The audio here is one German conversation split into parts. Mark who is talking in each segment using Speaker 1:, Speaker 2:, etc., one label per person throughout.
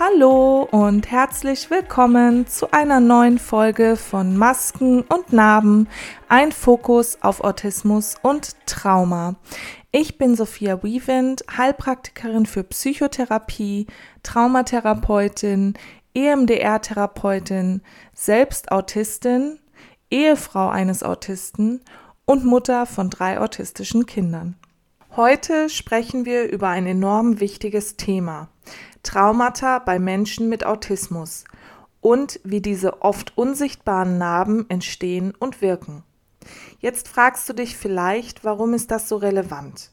Speaker 1: Hallo und herzlich willkommen zu einer neuen Folge von Masken und Narben, ein Fokus auf Autismus und Trauma. Ich bin Sophia Wiewind, Heilpraktikerin für Psychotherapie, Traumatherapeutin, EMDR-Therapeutin, selbst Autistin, Ehefrau eines Autisten und Mutter von drei autistischen Kindern. Heute sprechen wir über ein enorm wichtiges Thema. Traumata bei Menschen mit Autismus und wie diese oft unsichtbaren Narben entstehen und wirken. Jetzt fragst du dich vielleicht, warum ist das so relevant?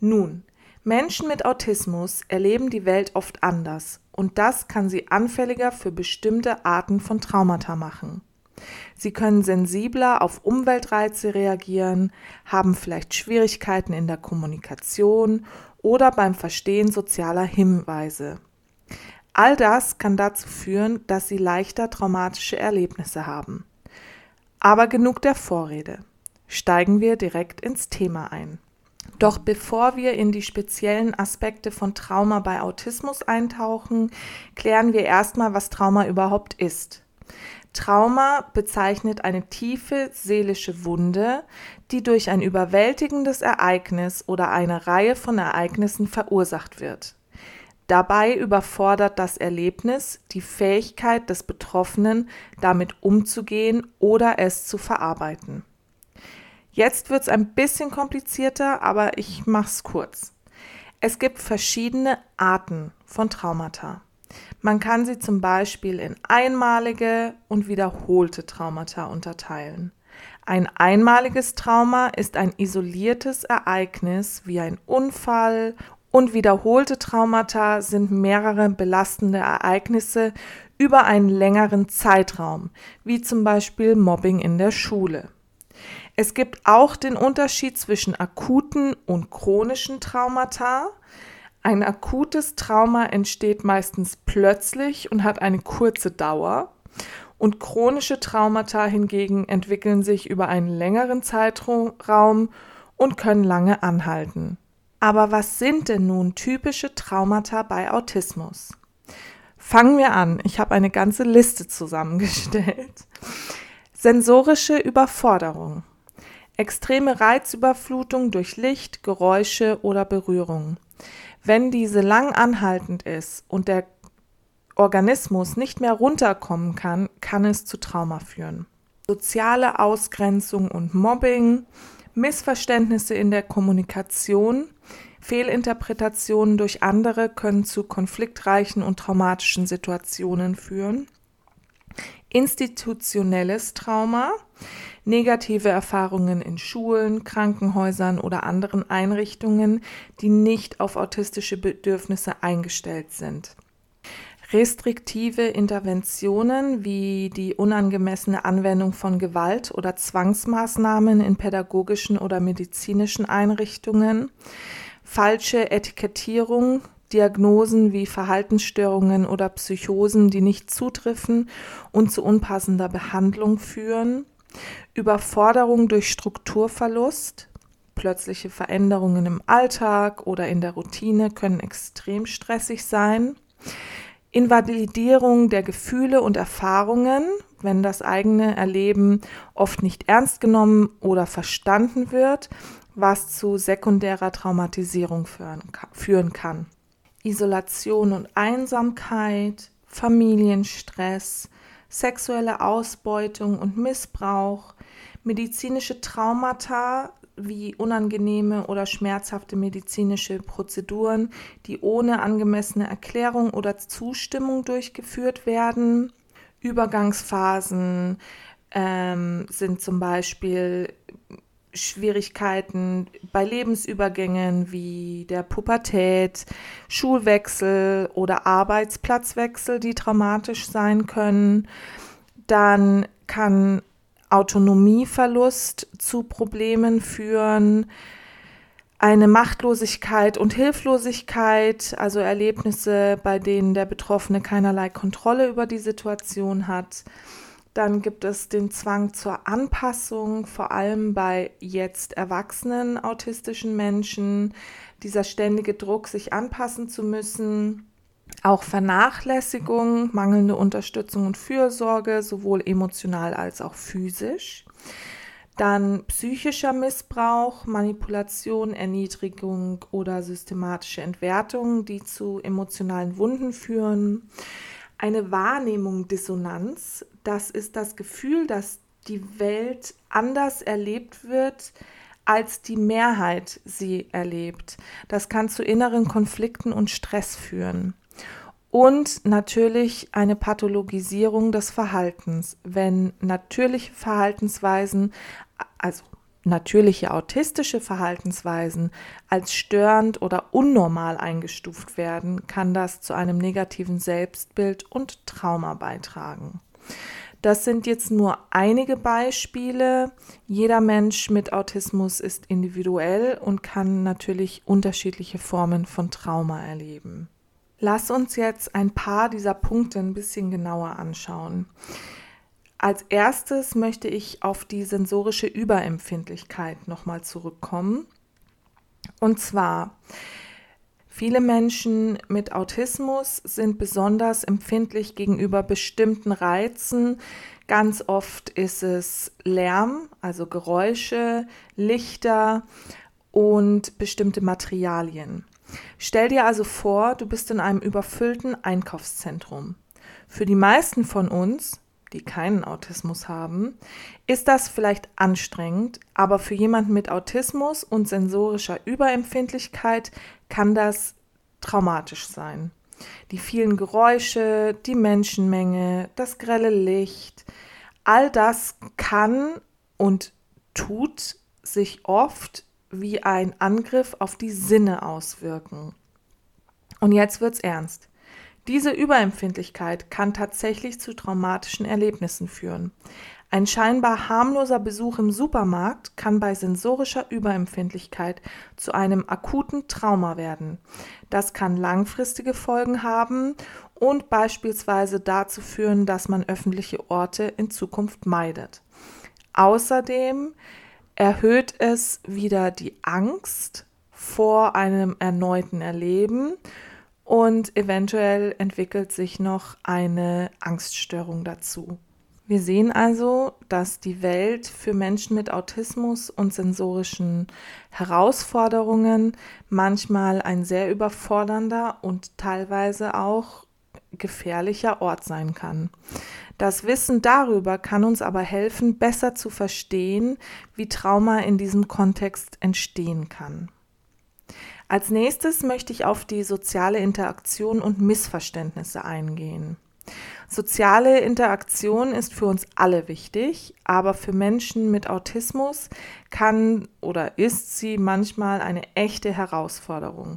Speaker 1: Nun, Menschen mit Autismus erleben die Welt oft anders und das kann sie anfälliger für bestimmte Arten von Traumata machen. Sie können sensibler auf Umweltreize reagieren, haben vielleicht Schwierigkeiten in der Kommunikation oder beim Verstehen sozialer Hinweise. All das kann dazu führen, dass sie leichter traumatische Erlebnisse haben. Aber genug der Vorrede. Steigen wir direkt ins Thema ein. Doch bevor wir in die speziellen Aspekte von Trauma bei Autismus eintauchen, klären wir erstmal, was Trauma überhaupt ist. Trauma bezeichnet eine tiefe seelische Wunde, die durch ein überwältigendes Ereignis oder eine Reihe von Ereignissen verursacht wird. Dabei überfordert das Erlebnis die Fähigkeit des Betroffenen, damit umzugehen oder es zu verarbeiten. Jetzt wird es ein bisschen komplizierter, aber ich mache es kurz. Es gibt verschiedene Arten von Traumata. Man kann sie zum Beispiel in einmalige und wiederholte Traumata unterteilen. Ein einmaliges Trauma ist ein isoliertes Ereignis wie ein Unfall und wiederholte Traumata sind mehrere belastende Ereignisse über einen längeren Zeitraum, wie zum Beispiel Mobbing in der Schule. Es gibt auch den Unterschied zwischen akuten und chronischen Traumata. Ein akutes Trauma entsteht meistens plötzlich und hat eine kurze Dauer. Und chronische Traumata hingegen entwickeln sich über einen längeren Zeitraum und können lange anhalten. Aber was sind denn nun typische Traumata bei Autismus? Fangen wir an. Ich habe eine ganze Liste zusammengestellt. Sensorische Überforderung. Extreme Reizüberflutung durch Licht, Geräusche oder Berührung. Wenn diese lang anhaltend ist und der Organismus nicht mehr runterkommen kann, kann es zu Trauma führen. Soziale Ausgrenzung und Mobbing, Missverständnisse in der Kommunikation, Fehlinterpretationen durch andere können zu konfliktreichen und traumatischen Situationen führen. Institutionelles Trauma, negative Erfahrungen in Schulen, Krankenhäusern oder anderen Einrichtungen, die nicht auf autistische Bedürfnisse eingestellt sind. Restriktive Interventionen wie die unangemessene Anwendung von Gewalt oder Zwangsmaßnahmen in pädagogischen oder medizinischen Einrichtungen, falsche Etikettierung, Diagnosen wie Verhaltensstörungen oder Psychosen, die nicht zutreffen und zu unpassender Behandlung führen, Überforderung durch Strukturverlust, plötzliche Veränderungen im Alltag oder in der Routine können extrem stressig sein, Invalidierung der Gefühle und Erfahrungen, wenn das eigene Erleben oft nicht ernst genommen oder verstanden wird, was zu sekundärer Traumatisierung führen kann. Isolation und Einsamkeit, Familienstress, sexuelle Ausbeutung und Missbrauch, medizinische Traumata wie unangenehme oder schmerzhafte medizinische Prozeduren, die ohne angemessene Erklärung oder Zustimmung durchgeführt werden. Übergangsphasen ähm, sind zum Beispiel Schwierigkeiten bei Lebensübergängen wie der Pubertät, Schulwechsel oder Arbeitsplatzwechsel, die traumatisch sein können. Dann kann Autonomieverlust zu Problemen führen, eine Machtlosigkeit und Hilflosigkeit, also Erlebnisse, bei denen der Betroffene keinerlei Kontrolle über die Situation hat. Dann gibt es den Zwang zur Anpassung, vor allem bei jetzt erwachsenen autistischen Menschen, dieser ständige Druck, sich anpassen zu müssen, Auch Vernachlässigung, mangelnde Unterstützung und Fürsorge, sowohl emotional als auch physisch. Dann psychischer Missbrauch, Manipulation, Erniedrigung oder systematische Entwertung, die zu emotionalen Wunden führen. Eine Wahrnehmung Dissonanz, das ist das Gefühl, dass die Welt anders erlebt wird, als die Mehrheit sie erlebt. Das kann zu inneren Konflikten und Stress führen. Und natürlich eine Pathologisierung des Verhaltens, wenn natürliche Verhaltensweisen, also natürliche autistische Verhaltensweisen als störend oder unnormal eingestuft werden, kann das zu einem negativen Selbstbild und Trauma beitragen. Das sind jetzt nur einige Beispiele. Jeder Mensch mit Autismus ist individuell und kann natürlich unterschiedliche Formen von Trauma erleben. Lass uns jetzt ein paar dieser Punkte ein bisschen genauer anschauen. Als erstes möchte ich auf die sensorische Überempfindlichkeit nochmal zurückkommen. Und zwar, viele Menschen mit Autismus sind besonders empfindlich gegenüber bestimmten Reizen. Ganz oft ist es Lärm, also Geräusche, Lichter und bestimmte Materialien. Stell dir also vor, du bist in einem überfüllten Einkaufszentrum. Für die meisten von uns, die keinen Autismus haben, ist das vielleicht anstrengend, aber für jemanden mit Autismus und sensorischer Überempfindlichkeit kann das traumatisch sein. Die vielen Geräusche, die Menschenmenge, das grelle Licht, all das kann und tut sich oft wie ein Angriff auf die Sinne auswirken. Und jetzt wird's ernst. Diese Überempfindlichkeit kann tatsächlich zu traumatischen Erlebnissen führen. Ein scheinbar harmloser Besuch im Supermarkt kann bei sensorischer Überempfindlichkeit zu einem akuten Trauma werden. Das kann langfristige Folgen haben und beispielsweise dazu führen, dass man öffentliche Orte in Zukunft meidet. Außerdem erhöht es wieder die Angst vor einem erneuten Erleben und eventuell entwickelt sich noch eine Angststörung dazu. Wir sehen also, dass die Welt für Menschen mit Autismus und sensorischen Herausforderungen manchmal ein sehr überfordernder und teilweise auch gefährlicher Ort sein kann. Das Wissen darüber kann uns aber helfen, besser zu verstehen, wie Trauma in diesem Kontext entstehen kann. Als nächstes möchte ich auf die soziale Interaktion und Missverständnisse eingehen. Soziale Interaktion ist für uns alle wichtig, aber für Menschen mit Autismus kann oder ist sie manchmal eine echte Herausforderung.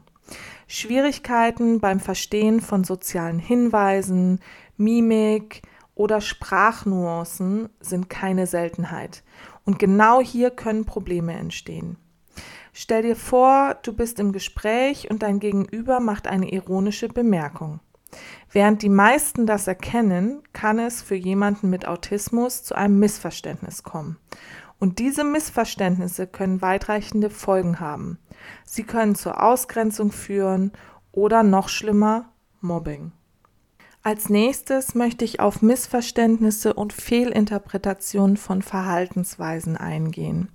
Speaker 1: Schwierigkeiten beim Verstehen von sozialen Hinweisen, Mimik, oder Sprachnuancen sind keine Seltenheit. Und genau hier können Probleme entstehen. Stell dir vor, du bist im Gespräch und dein Gegenüber macht eine ironische Bemerkung. Während die meisten das erkennen, kann es für jemanden mit Autismus zu einem Missverständnis kommen. Und diese Missverständnisse können weitreichende Folgen haben. Sie können zur Ausgrenzung führen oder noch schlimmer Mobbing. Als nächstes möchte ich auf Missverständnisse und Fehlinterpretationen von Verhaltensweisen eingehen.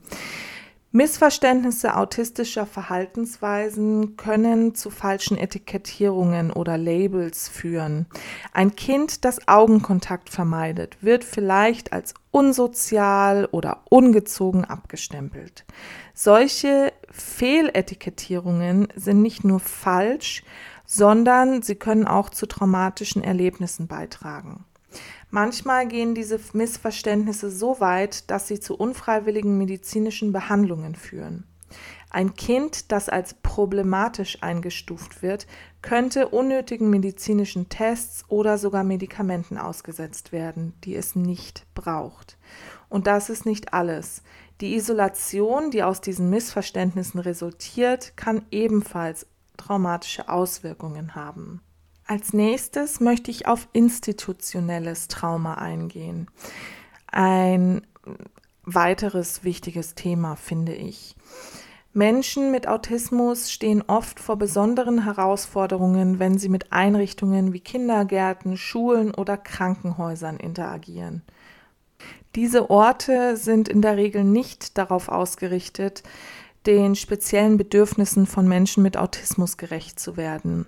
Speaker 1: Missverständnisse autistischer Verhaltensweisen können zu falschen Etikettierungen oder Labels führen. Ein Kind, das Augenkontakt vermeidet, wird vielleicht als unsozial oder ungezogen abgestempelt. Solche Fehletikettierungen sind nicht nur falsch, sondern sie können auch zu traumatischen Erlebnissen beitragen. Manchmal gehen diese Missverständnisse so weit, dass sie zu unfreiwilligen medizinischen Behandlungen führen. Ein Kind, das als problematisch eingestuft wird, könnte unnötigen medizinischen Tests oder sogar Medikamenten ausgesetzt werden, die es nicht braucht. Und das ist nicht alles. Die Isolation, die aus diesen Missverständnissen resultiert, kann ebenfalls traumatische Auswirkungen haben. Als nächstes möchte ich auf institutionelles Trauma eingehen. Ein weiteres wichtiges Thema finde ich. Menschen mit Autismus stehen oft vor besonderen Herausforderungen, wenn sie mit Einrichtungen wie Kindergärten, Schulen oder Krankenhäusern interagieren. Diese Orte sind in der Regel nicht darauf ausgerichtet, den speziellen Bedürfnissen von Menschen mit Autismus gerecht zu werden.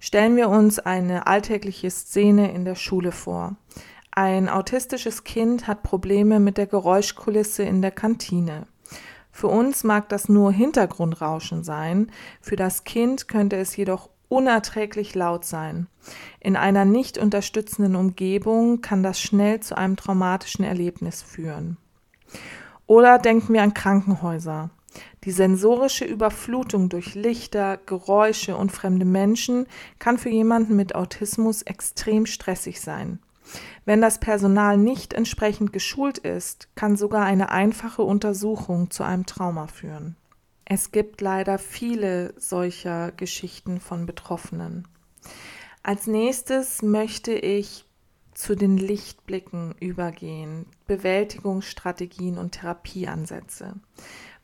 Speaker 1: Stellen wir uns eine alltägliche Szene in der Schule vor. Ein autistisches Kind hat Probleme mit der Geräuschkulisse in der Kantine. Für uns mag das nur Hintergrundrauschen sein, für das Kind könnte es jedoch unerträglich laut sein. In einer nicht unterstützenden Umgebung kann das schnell zu einem traumatischen Erlebnis führen. Oder denken wir an Krankenhäuser. Die sensorische Überflutung durch Lichter, Geräusche und fremde Menschen kann für jemanden mit Autismus extrem stressig sein. Wenn das Personal nicht entsprechend geschult ist, kann sogar eine einfache Untersuchung zu einem Trauma führen. Es gibt leider viele solcher Geschichten von Betroffenen. Als nächstes möchte ich zu den Lichtblicken übergehen, Bewältigungsstrategien und Therapieansätze.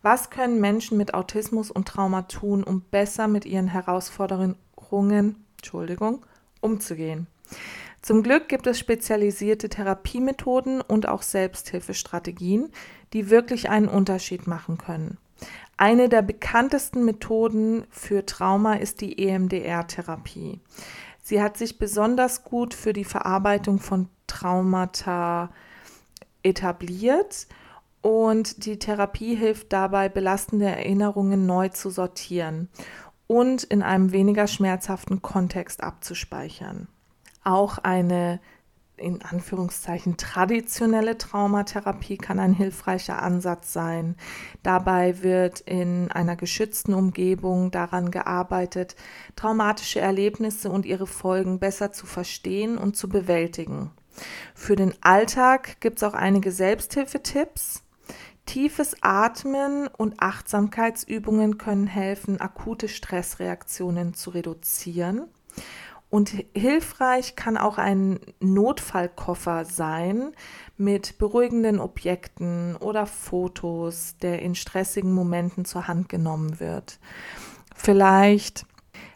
Speaker 1: Was können Menschen mit Autismus und Trauma tun, um besser mit ihren Herausforderungen Entschuldigung, umzugehen? Zum Glück gibt es spezialisierte Therapiemethoden und auch Selbsthilfestrategien, die wirklich einen Unterschied machen können. Eine der bekanntesten Methoden für Trauma ist die EMDR-Therapie. Sie hat sich besonders gut für die Verarbeitung von Traumata etabliert und die Therapie hilft dabei, belastende Erinnerungen neu zu sortieren und in einem weniger schmerzhaften Kontext abzuspeichern. Auch eine in Anführungszeichen traditionelle Traumatherapie kann ein hilfreicher Ansatz sein. Dabei wird in einer geschützten Umgebung daran gearbeitet, traumatische Erlebnisse und ihre Folgen besser zu verstehen und zu bewältigen. Für den Alltag gibt es auch einige Selbsthilfetipps. Tiefes Atmen und Achtsamkeitsübungen können helfen, akute Stressreaktionen zu reduzieren. Und hilfreich kann auch ein Notfallkoffer sein mit beruhigenden Objekten oder Fotos, der in stressigen Momenten zur Hand genommen wird. Vielleicht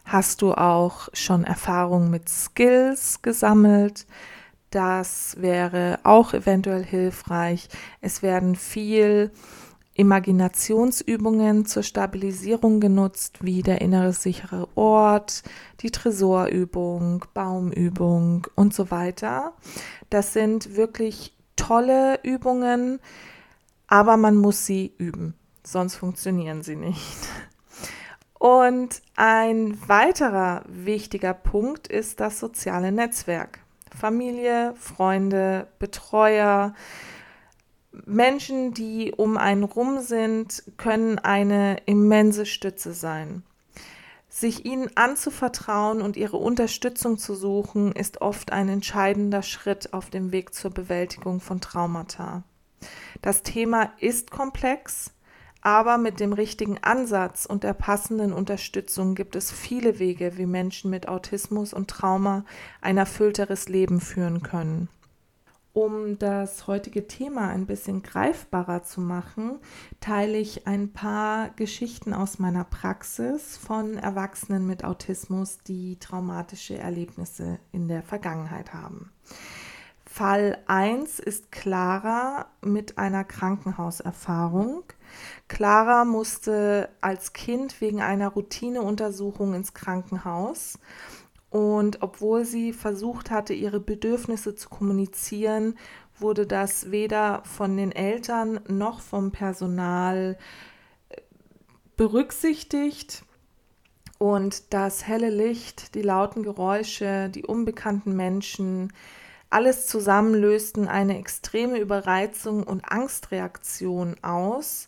Speaker 1: hast du auch schon Erfahrungen mit Skills gesammelt. Das wäre auch eventuell hilfreich. Es werden viel Imaginationsübungen zur Stabilisierung genutzt, wie der innere sichere Ort, die Tresorübung, Baumübung und so weiter. Das sind wirklich tolle Übungen, aber man muss sie üben, sonst funktionieren sie nicht. Und ein weiterer wichtiger Punkt ist das soziale Netzwerk. Familie, Freunde, Betreuer, Menschen, die um einen rum sind, können eine immense Stütze sein. Sich ihnen anzuvertrauen und ihre Unterstützung zu suchen, ist oft ein entscheidender Schritt auf dem Weg zur Bewältigung von Traumata. Das Thema ist komplex, aber mit dem richtigen Ansatz und der passenden Unterstützung gibt es viele Wege, wie Menschen mit Autismus und Trauma ein erfüllteres Leben führen können. Um das heutige Thema ein bisschen greifbarer zu machen, teile ich ein paar Geschichten aus meiner Praxis von Erwachsenen mit Autismus, die traumatische Erlebnisse in der Vergangenheit haben. Fall 1 ist Clara mit einer Krankenhauserfahrung. Clara musste als Kind wegen einer Routineuntersuchung ins Krankenhaus und obwohl sie versucht hatte, ihre Bedürfnisse zu kommunizieren, wurde das weder von den Eltern noch vom Personal äh, berücksichtigt. Und das helle Licht, die lauten Geräusche, die unbekannten Menschen, alles zusammen lösten eine extreme Überreizung und Angstreaktion aus.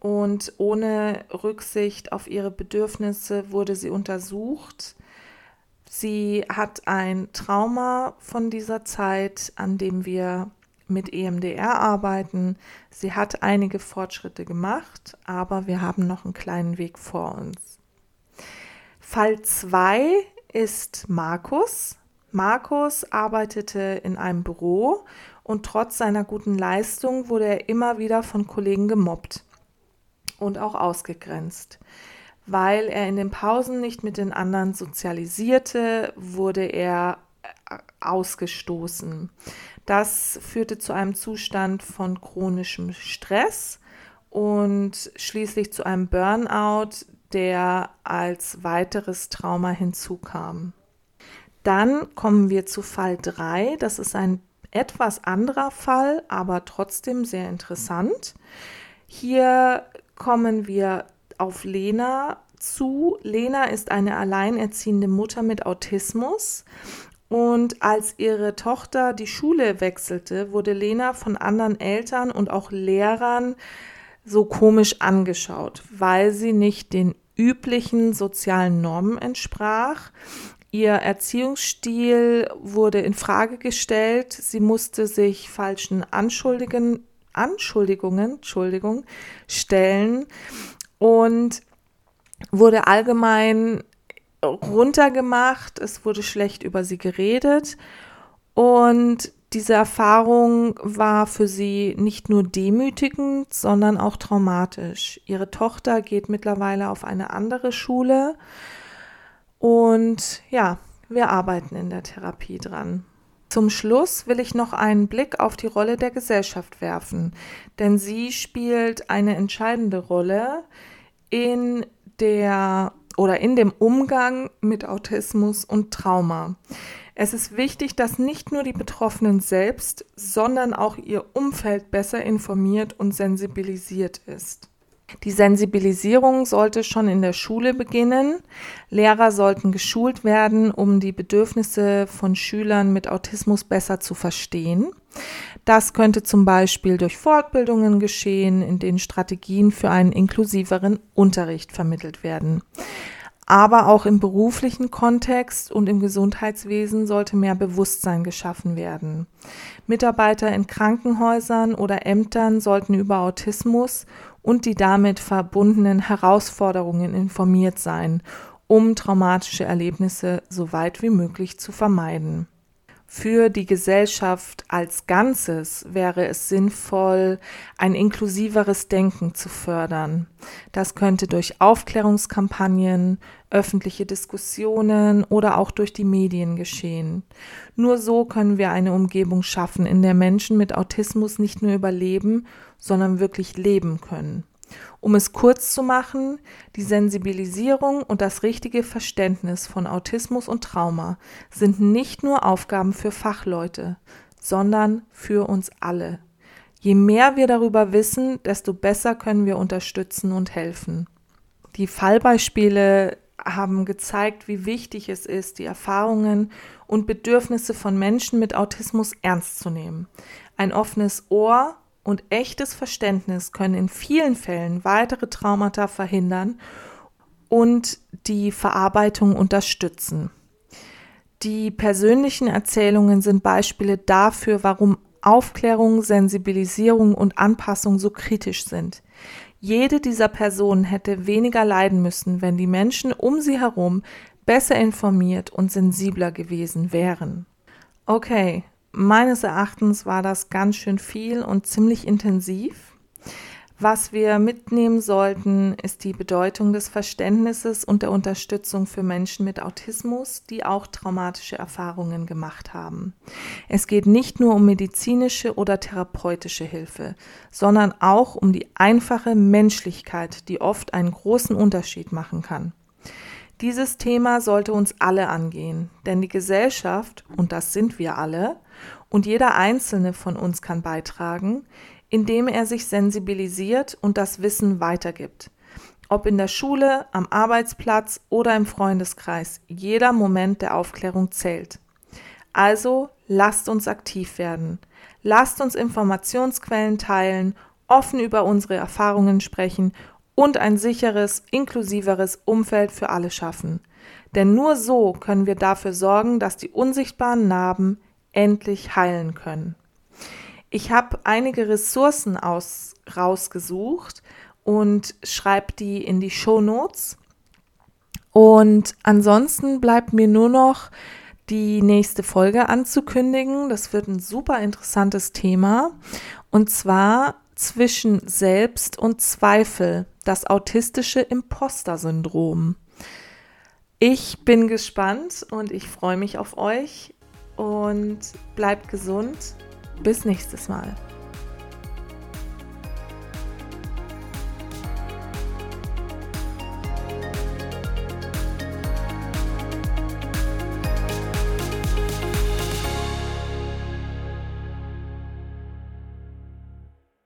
Speaker 1: Und ohne Rücksicht auf ihre Bedürfnisse wurde sie untersucht Sie hat ein Trauma von dieser Zeit, an dem wir mit EMDR arbeiten. Sie hat einige Fortschritte gemacht, aber wir haben noch einen kleinen Weg vor uns. Fall 2 ist Markus. Markus arbeitete in einem Büro und trotz seiner guten Leistung wurde er immer wieder von Kollegen gemobbt. und auch ausgegrenzt. Weil er in den Pausen nicht mit den anderen sozialisierte, wurde er äh, ausgestoßen. Das führte zu einem Zustand von chronischem Stress und schließlich zu einem Burnout, der als weiteres Trauma hinzukam. Dann kommen wir zu Fall 3. Das ist ein etwas anderer Fall, aber trotzdem sehr interessant. Hier kommen wir auf Lena zu. Lena ist eine alleinerziehende Mutter mit Autismus. Und als ihre Tochter die Schule wechselte, wurde Lena von anderen Eltern und auch Lehrern so komisch angeschaut, weil sie nicht den üblichen sozialen Normen entsprach. Ihr Erziehungsstil wurde in Frage gestellt. Sie musste sich falschen Anschuldigungen, Anschuldigungen Entschuldigung, stellen und wurde allgemein runtergemacht. Es wurde schlecht über sie geredet. Und diese Erfahrung war für sie nicht nur demütigend, sondern auch traumatisch. Ihre Tochter geht mittlerweile auf eine andere Schule und ja, wir arbeiten in der Therapie dran. Zum Schluss will ich noch einen Blick auf die Rolle der Gesellschaft werfen, denn sie spielt eine entscheidende Rolle in der oder in dem Umgang mit Autismus und Trauma. Es ist wichtig, dass nicht nur die Betroffenen selbst, sondern auch ihr Umfeld besser informiert und sensibilisiert ist. Die Sensibilisierung sollte schon in der Schule beginnen. Lehrer sollten geschult werden, um die Bedürfnisse von Schülern mit Autismus besser zu verstehen. Das könnte zum Beispiel durch Fortbildungen geschehen, in denen Strategien für einen inklusiveren Unterricht vermittelt werden. Aber auch im beruflichen Kontext und im Gesundheitswesen sollte mehr Bewusstsein geschaffen werden. Mitarbeiter in Krankenhäusern oder Ämtern sollten über Autismus und die damit verbundenen Herausforderungen informiert sein, um traumatische Erlebnisse so weit wie möglich zu vermeiden. Für die Gesellschaft als Ganzes wäre es sinnvoll, ein inklusiveres Denken zu fördern. Das könnte durch Aufklärungskampagnen, öffentliche Diskussionen oder auch durch die Medien geschehen. Nur so können wir eine Umgebung schaffen, in der Menschen mit Autismus nicht nur überleben, sondern wirklich leben können. Um es kurz zu machen, die Sensibilisierung und das richtige Verständnis von Autismus und Trauma sind nicht nur Aufgaben für Fachleute, sondern für uns alle. Je mehr wir darüber wissen, desto besser können wir unterstützen und helfen. Die Fallbeispiele haben gezeigt, wie wichtig es ist, die Erfahrungen und Bedürfnisse von Menschen mit Autismus ernst zu nehmen. Ein offenes Ohr und echtes Verständnis können in vielen Fällen weitere Traumata verhindern und die Verarbeitung unterstützen. Die persönlichen Erzählungen sind Beispiele dafür, warum Aufklärung, Sensibilisierung und Anpassung so kritisch sind. Jede dieser Personen hätte weniger leiden müssen, wenn die Menschen um sie herum besser informiert und sensibler gewesen wären. Okay, Meines Erachtens war das ganz schön viel und ziemlich intensiv. Was wir mitnehmen sollten, ist die Bedeutung des Verständnisses und der Unterstützung für Menschen mit Autismus, die auch traumatische Erfahrungen gemacht haben. Es geht nicht nur um medizinische oder therapeutische Hilfe, sondern auch um die einfache Menschlichkeit, die oft einen großen Unterschied machen kann. Dieses Thema sollte uns alle angehen, denn die Gesellschaft, und das sind wir alle, und jeder einzelne von uns kann beitragen, indem er sich sensibilisiert und das Wissen weitergibt. Ob in der Schule, am Arbeitsplatz oder im Freundeskreis, jeder Moment der Aufklärung zählt. Also lasst uns aktiv werden. Lasst uns Informationsquellen teilen, offen über unsere Erfahrungen sprechen und ein sicheres, inklusiveres Umfeld für alle schaffen. Denn nur so können wir dafür sorgen, dass die unsichtbaren Narben endlich heilen können. Ich habe einige Ressourcen aus, rausgesucht und schreibe die in die Show Notes. Und ansonsten bleibt mir nur noch die nächste Folge anzukündigen. Das wird ein super interessantes Thema. Und zwar zwischen Selbst und Zweifel. das autistische Imposter-Syndrom. Ich bin gespannt und ich freue mich auf euch und bleibt gesund. Bis nächstes Mal.